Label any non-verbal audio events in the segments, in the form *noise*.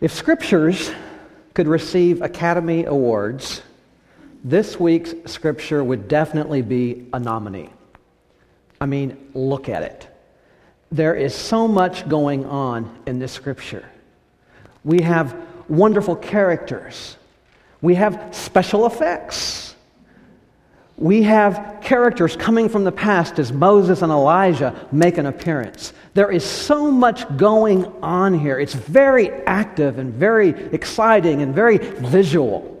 If scriptures could receive Academy Awards, this week's scripture would definitely be a nominee. I mean, look at it. There is so much going on in this scripture. We have wonderful characters, we have special effects. We have characters coming from the past as Moses and Elijah make an appearance. There is so much going on here. It's very active and very exciting and very visual.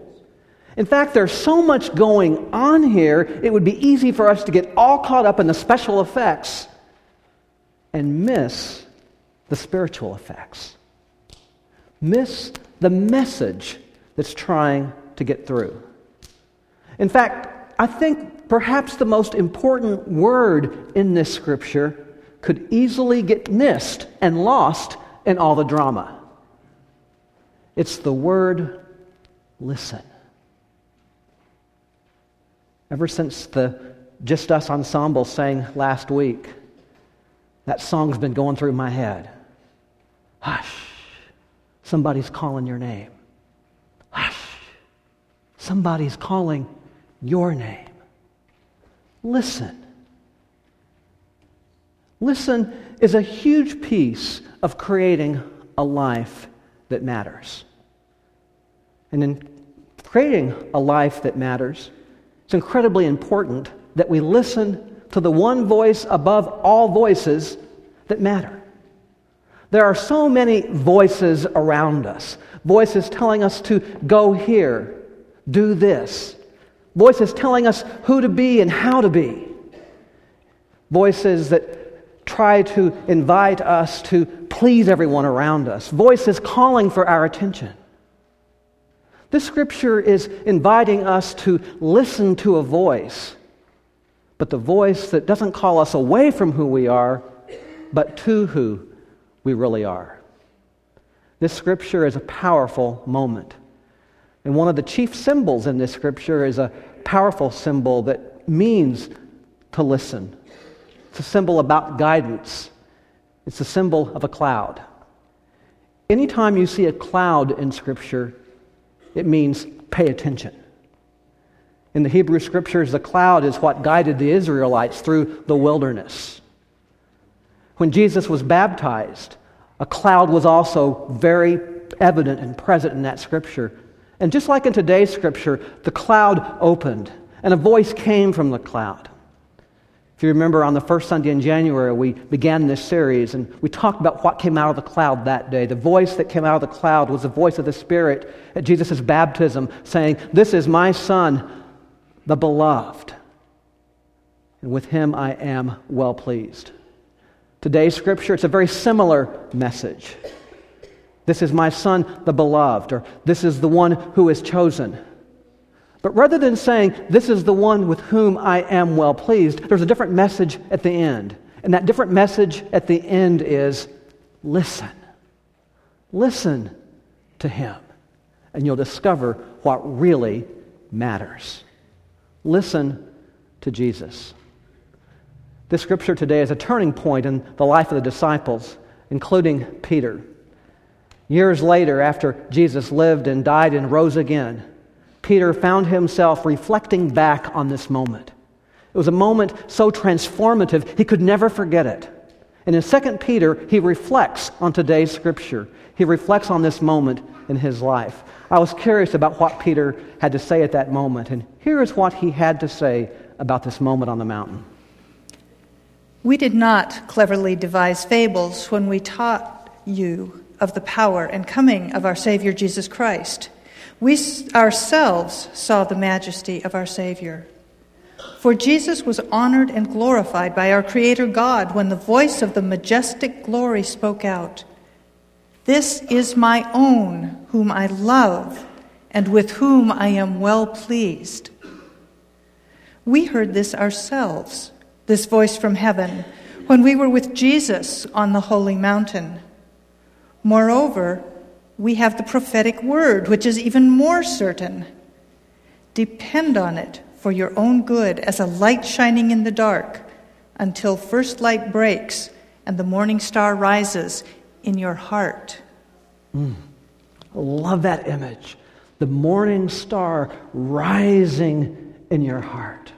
In fact, there's so much going on here, it would be easy for us to get all caught up in the special effects and miss the spiritual effects. Miss the message that's trying to get through. In fact, I think perhaps the most important word in this scripture could easily get missed and lost in all the drama. It's the word listen. Ever since the Just Us ensemble sang last week, that song's been going through my head. Hush, somebody's calling your name. Hush, somebody's calling your name. Listen. Listen is a huge piece of creating a life that matters. And in creating a life that matters, it's incredibly important that we listen to the one voice above all voices that matter. There are so many voices around us, voices telling us to go here, do this, voices telling us who to be and how to be, voices that try to invite us to please everyone around us, voices calling for our attention. This scripture is inviting us to listen to a voice, but the voice that doesn't call us away from who we are, but to who we really are. This scripture is a powerful moment. And one of the chief symbols in this scripture is a powerful symbol that means to listen. It's a symbol about guidance, it's a symbol of a cloud. Anytime you see a cloud in Scripture, it means pay attention. In the Hebrew Scriptures, the cloud is what guided the Israelites through the wilderness. When Jesus was baptized, a cloud was also very evident and present in that Scripture and just like in today's scripture, the cloud opened and a voice came from the cloud. If you remember, on the first Sunday in January, we began this series and we talked about what came out of the cloud that day. The voice that came out of the cloud was the voice of the Spirit at Jesus' baptism saying, This is my Son, the beloved, and with him I am well pleased. Today's scripture, it's a very similar message. This is my son, the beloved, or this is the one who is chosen. But rather than saying, this is the one with whom I am well pleased, there's a different message at the end. And that different message at the end is listen. Listen to him, and you'll discover what really matters. Listen to Jesus. This scripture today is a turning point in the life of the disciples, including Peter. Years later, after Jesus lived and died and rose again, Peter found himself reflecting back on this moment. It was a moment so transformative, he could never forget it. And in 2 Peter, he reflects on today's scripture. He reflects on this moment in his life. I was curious about what Peter had to say at that moment, and here is what he had to say about this moment on the mountain. We did not cleverly devise fables when we taught you of the power and coming of our Savior Jesus Christ. We ourselves saw the majesty of our Savior. For Jesus was honored and glorified by our Creator God when the voice of the majestic glory spoke out This is my own, whom I love, and with whom I am well pleased. We heard this ourselves, this voice from heaven, when we were with Jesus on the holy mountain. Moreover, we have the prophetic word, which is even more certain. Depend on it for your own good as a light shining in the dark until first light breaks and the morning star rises in your heart. Mm. Love that image. The morning star rising in your heart.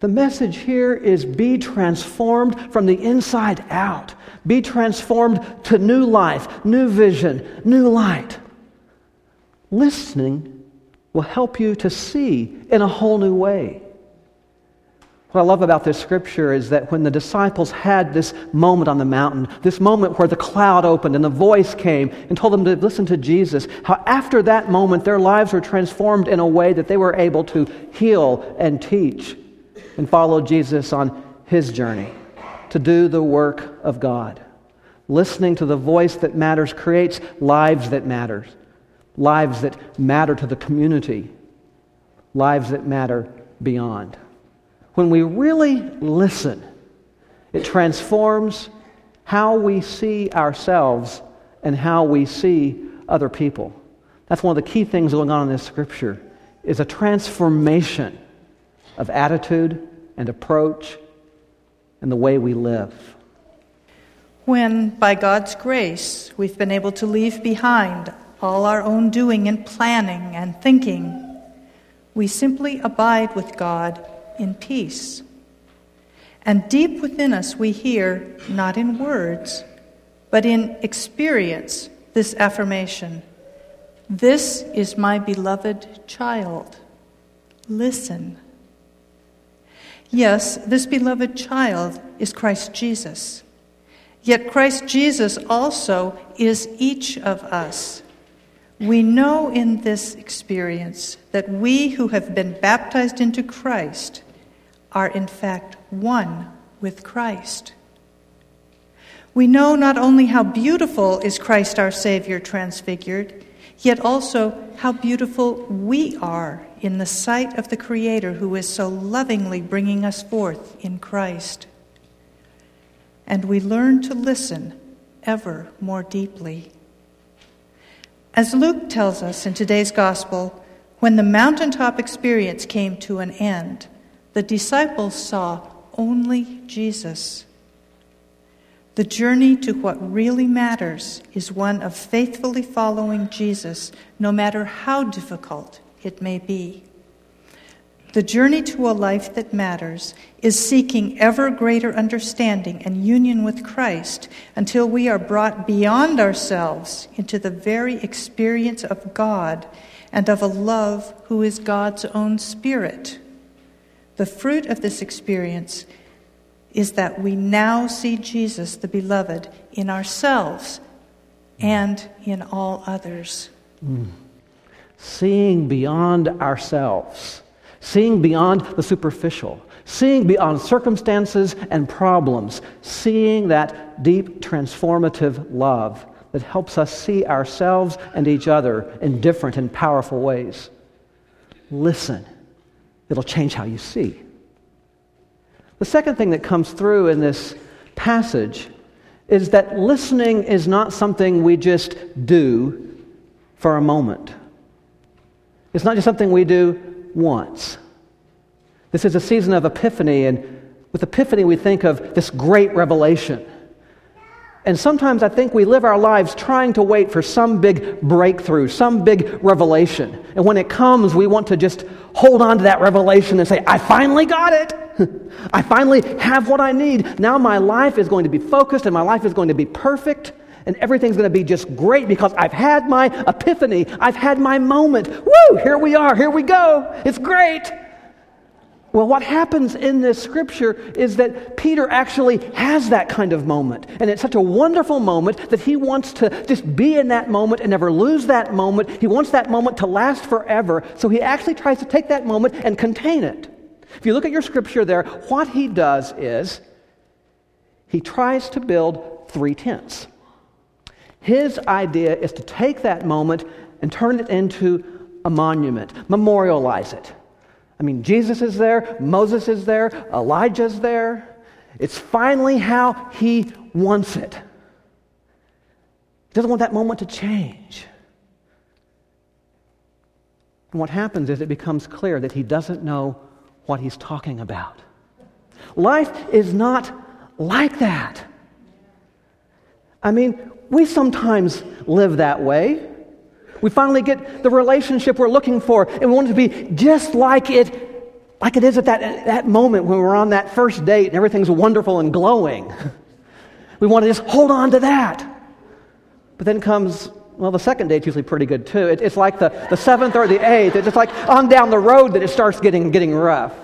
The message here is be transformed from the inside out. Be transformed to new life, new vision, new light. Listening will help you to see in a whole new way. What I love about this scripture is that when the disciples had this moment on the mountain, this moment where the cloud opened and the voice came and told them to listen to Jesus, how after that moment their lives were transformed in a way that they were able to heal and teach and follow Jesus on his journey to do the work of God. Listening to the voice that matters creates lives that matter, lives that matter to the community, lives that matter beyond. When we really listen, it transforms how we see ourselves and how we see other people. That's one of the key things going on in this scripture is a transformation of attitude and approach and the way we live. When, by God's grace, we've been able to leave behind all our own doing and planning and thinking, we simply abide with God in peace. And deep within us, we hear, not in words, but in experience, this affirmation This is my beloved child. Listen. Yes, this beloved child is Christ Jesus. Yet Christ Jesus also is each of us. We know in this experience that we who have been baptized into Christ are in fact one with Christ. We know not only how beautiful is Christ our Savior transfigured, yet also how beautiful we are in the sight of the Creator who is so lovingly bringing us forth in Christ. And we learn to listen ever more deeply. As Luke tells us in today's Gospel, when the mountaintop experience came to an end, the disciples saw only Jesus. The journey to what really matters is one of faithfully following Jesus, no matter how difficult it may be. The journey to a life that matters is seeking ever greater understanding and union with Christ until we are brought beyond ourselves into the very experience of God and of a love who is God's own Spirit. The fruit of this experience is that we now see Jesus, the beloved, in ourselves and in all others. Mm. Seeing beyond ourselves, seeing beyond the superficial, seeing beyond circumstances and problems, seeing that deep transformative love that helps us see ourselves and each other in different and powerful ways. Listen, it'll change how you see. The second thing that comes through in this passage is that listening is not something we just do for a moment. It's not just something we do once. This is a season of epiphany, and with epiphany, we think of this great revelation. And sometimes I think we live our lives trying to wait for some big breakthrough, some big revelation. And when it comes, we want to just hold on to that revelation and say, I finally got it. *laughs* I finally have what I need. Now my life is going to be focused and my life is going to be perfect and everything's going to be just great because I've had my epiphany. I've had my moment. Woo! Here we are. Here we go. It's great. Well, what happens in this scripture is that Peter actually has that kind of moment. And it's such a wonderful moment that he wants to just be in that moment and never lose that moment. He wants that moment to last forever. So he actually tries to take that moment and contain it. If you look at your scripture there, what he does is he tries to build three tents. His idea is to take that moment and turn it into a monument, memorialize it. I mean, Jesus is there, Moses is there, Elijah's there. It's finally how he wants it. He doesn't want that moment to change. And what happens is it becomes clear that he doesn't know what he's talking about. Life is not like that. I mean, we sometimes live that way. We finally get the relationship we're looking for, and we want it to be just like it like it is at that, that moment when we're on that first date and everything's wonderful and glowing. *laughs* We want to just hold on to that. But then comes, well, the second date's usually pretty good too. It, it's like the, the seventh or the eighth. It's just like on down the road that it starts getting, getting rough.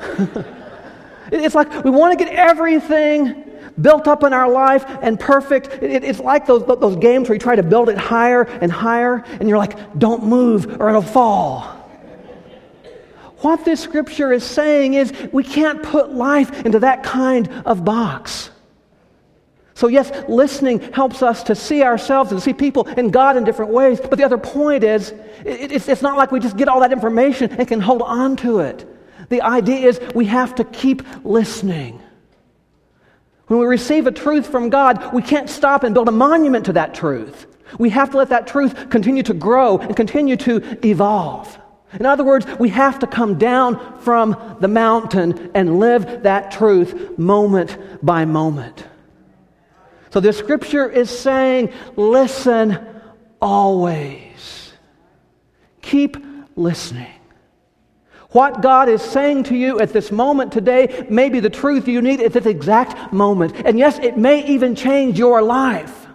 *laughs* it's like we want to get everything built up in our life and perfect. It, it's like those, those games where you try to build it higher and higher, and you're like, don't move or it'll fall. What this scripture is saying is we can't put life into that kind of box. So, yes, listening helps us to see ourselves and see people and God in different ways. But the other point is, it's, it's not like we just get all that information and can hold on to it. The idea is we have to keep listening. When we receive a truth from God, we can't stop and build a monument to that truth. We have to let that truth continue to grow and continue to evolve. In other words, we have to come down from the mountain and live that truth moment by moment. So the scripture is saying, listen always. Keep listening. What God is saying to you at this moment today may be the truth you need at this exact moment. And yes, it may even change your life.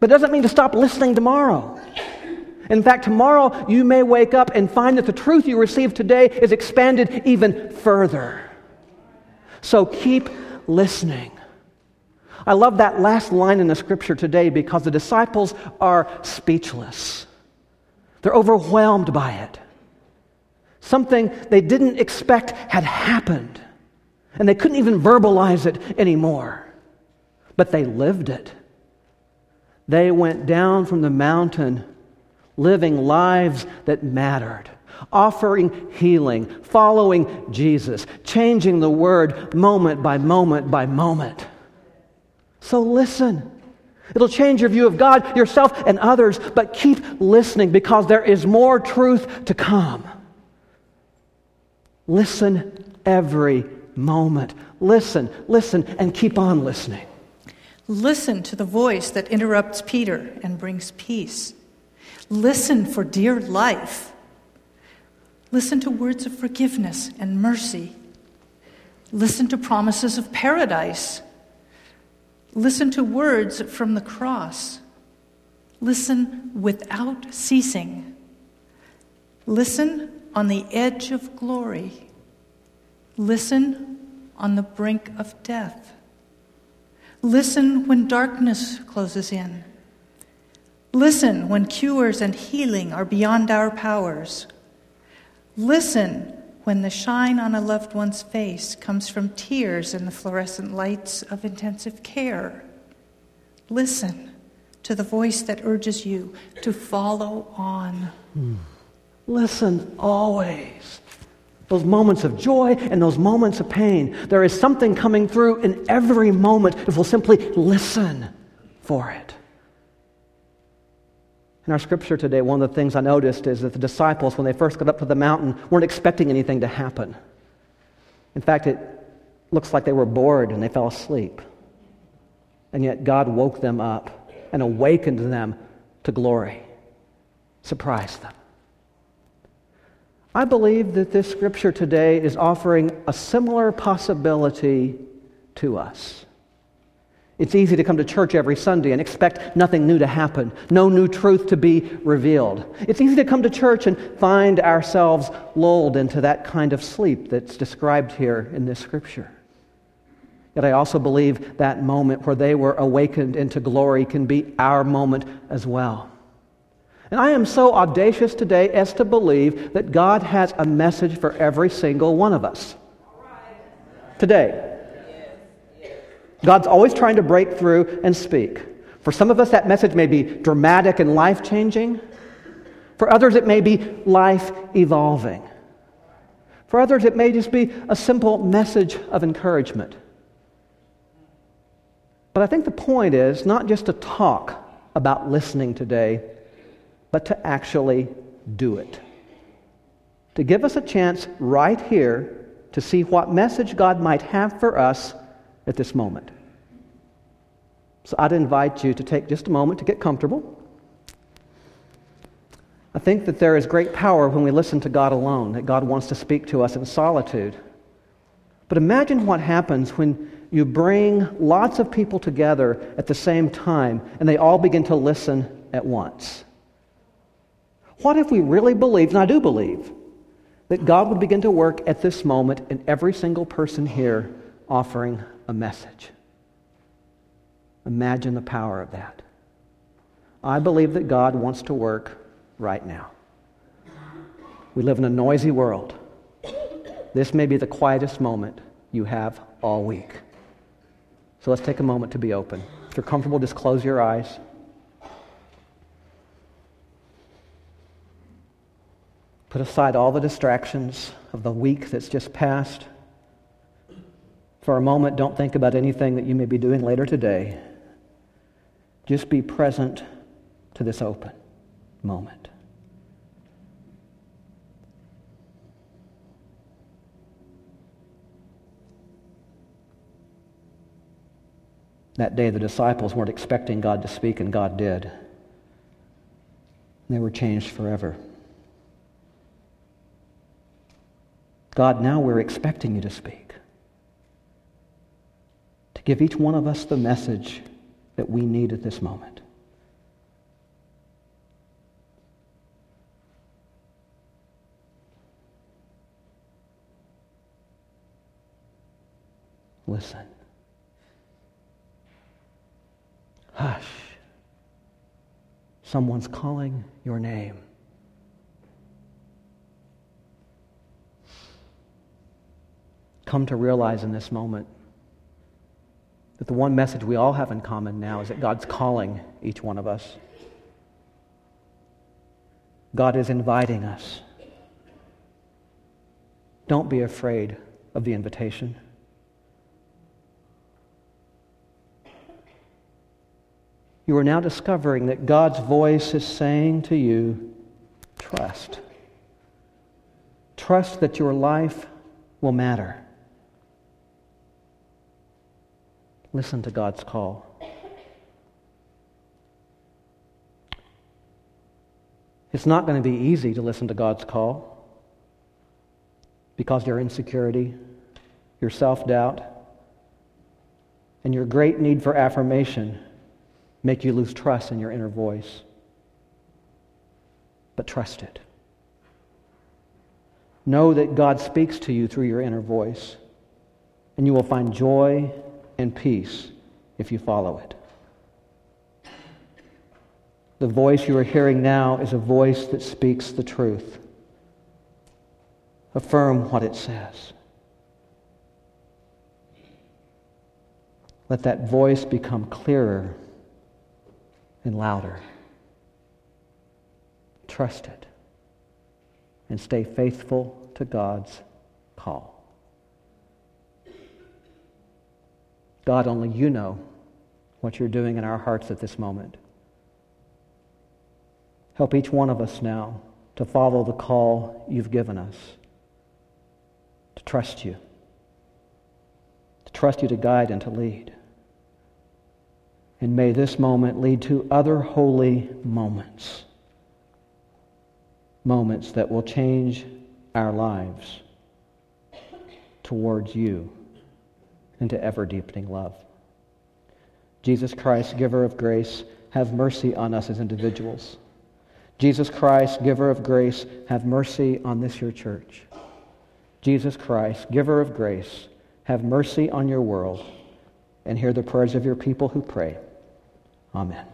But it doesn't mean to stop listening tomorrow. In fact, tomorrow you may wake up and find that the truth you received today is expanded even further. So keep listening. I love that last line in the scripture today because the disciples are speechless. They're overwhelmed by it. Something they didn't expect had happened, and they couldn't even verbalize it anymore. But they lived it. They went down from the mountain living lives that mattered, offering healing, following Jesus, changing the word moment by moment by moment. So listen. It'll change your view of God, yourself, and others, but keep listening because there is more truth to come. Listen every moment. Listen, listen, and keep on listening. Listen to the voice that interrupts Peter and brings peace. Listen for dear life. Listen to words of forgiveness and mercy. Listen to promises of paradise. Listen to words from the cross. Listen without ceasing. Listen on the edge of glory. Listen on the brink of death. Listen when darkness closes in. Listen when cures and healing are beyond our powers. Listen when the shine on a loved one's face comes from tears in the fluorescent lights of intensive care. Listen to the voice that urges you to follow on. Hmm. Listen always. Those moments of joy and those moments of pain. There is something coming through in every moment if we'll simply listen for it. In our scripture today, one of the things I noticed is that the disciples, when they first got up to the mountain, weren't expecting anything to happen. In fact, it looks like they were bored and they fell asleep. And yet God woke them up and awakened them to glory, surprised them. I believe that this scripture today is offering a similar possibility to us. It's easy to come to church every Sunday and expect nothing new to happen, no new truth to be revealed. It's easy to come to church and find ourselves lulled into that kind of sleep that's described here in this scripture. Yet I also believe that moment where they were awakened into glory can be our moment as well. And I am so audacious today as to believe that God has a message for every single one of us. Today. God's always trying to break through and speak. For some of us, that message may be dramatic and life changing. For others, it may be life evolving. For others, it may just be a simple message of encouragement. But I think the point is not just to talk about listening today, but to actually do it. To give us a chance right here to see what message God might have for us at this moment. So I'd invite you to take just a moment to get comfortable. I think that there is great power when we listen to God alone, that God wants to speak to us in solitude. But imagine what happens when you bring lots of people together at the same time and they all begin to listen at once. What if we really believed, and I do believe, that God would begin to work at this moment in every single person here offering a message? Imagine the power of that. I believe that God wants to work right now. We live in a noisy world. This may be the quietest moment you have all week. So let's take a moment to be open. If you're comfortable, just close your eyes. Put aside all the distractions of the week that's just passed. For a moment, don't think about anything that you may be doing later today. Just be present to this open moment. That day, the disciples weren't expecting God to speak, and God did. They were changed forever. God, now we're expecting you to speak, to give each one of us the message that we need at this moment. Listen. Hush. Someone's calling your name. Come to realize in this moment that the one message we all have in common now is that God's calling each one of us. God is inviting us. Don't be afraid of the invitation. You are now discovering that God's voice is saying to you, trust. Trust that your life will matter. Listen to God's call. It's not going to be easy to listen to God's call because your insecurity, your self doubt, and your great need for affirmation make you lose trust in your inner voice. But trust it. Know that God speaks to you through your inner voice, and you will find joy and peace if you follow it. The voice you are hearing now is a voice that speaks the truth. Affirm what it says. Let that voice become clearer and louder. Trust it and stay faithful to God's call. God, only you know what you're doing in our hearts at this moment. Help each one of us now to follow the call you've given us, to trust you, to trust you to guide and to lead. And may this moment lead to other holy moments, moments that will change our lives towards you into ever deepening love. Jesus Christ, giver of grace, have mercy on us as individuals. Jesus Christ, giver of grace, have mercy on this your church. Jesus Christ, giver of grace, have mercy on your world and hear the prayers of your people who pray. Amen.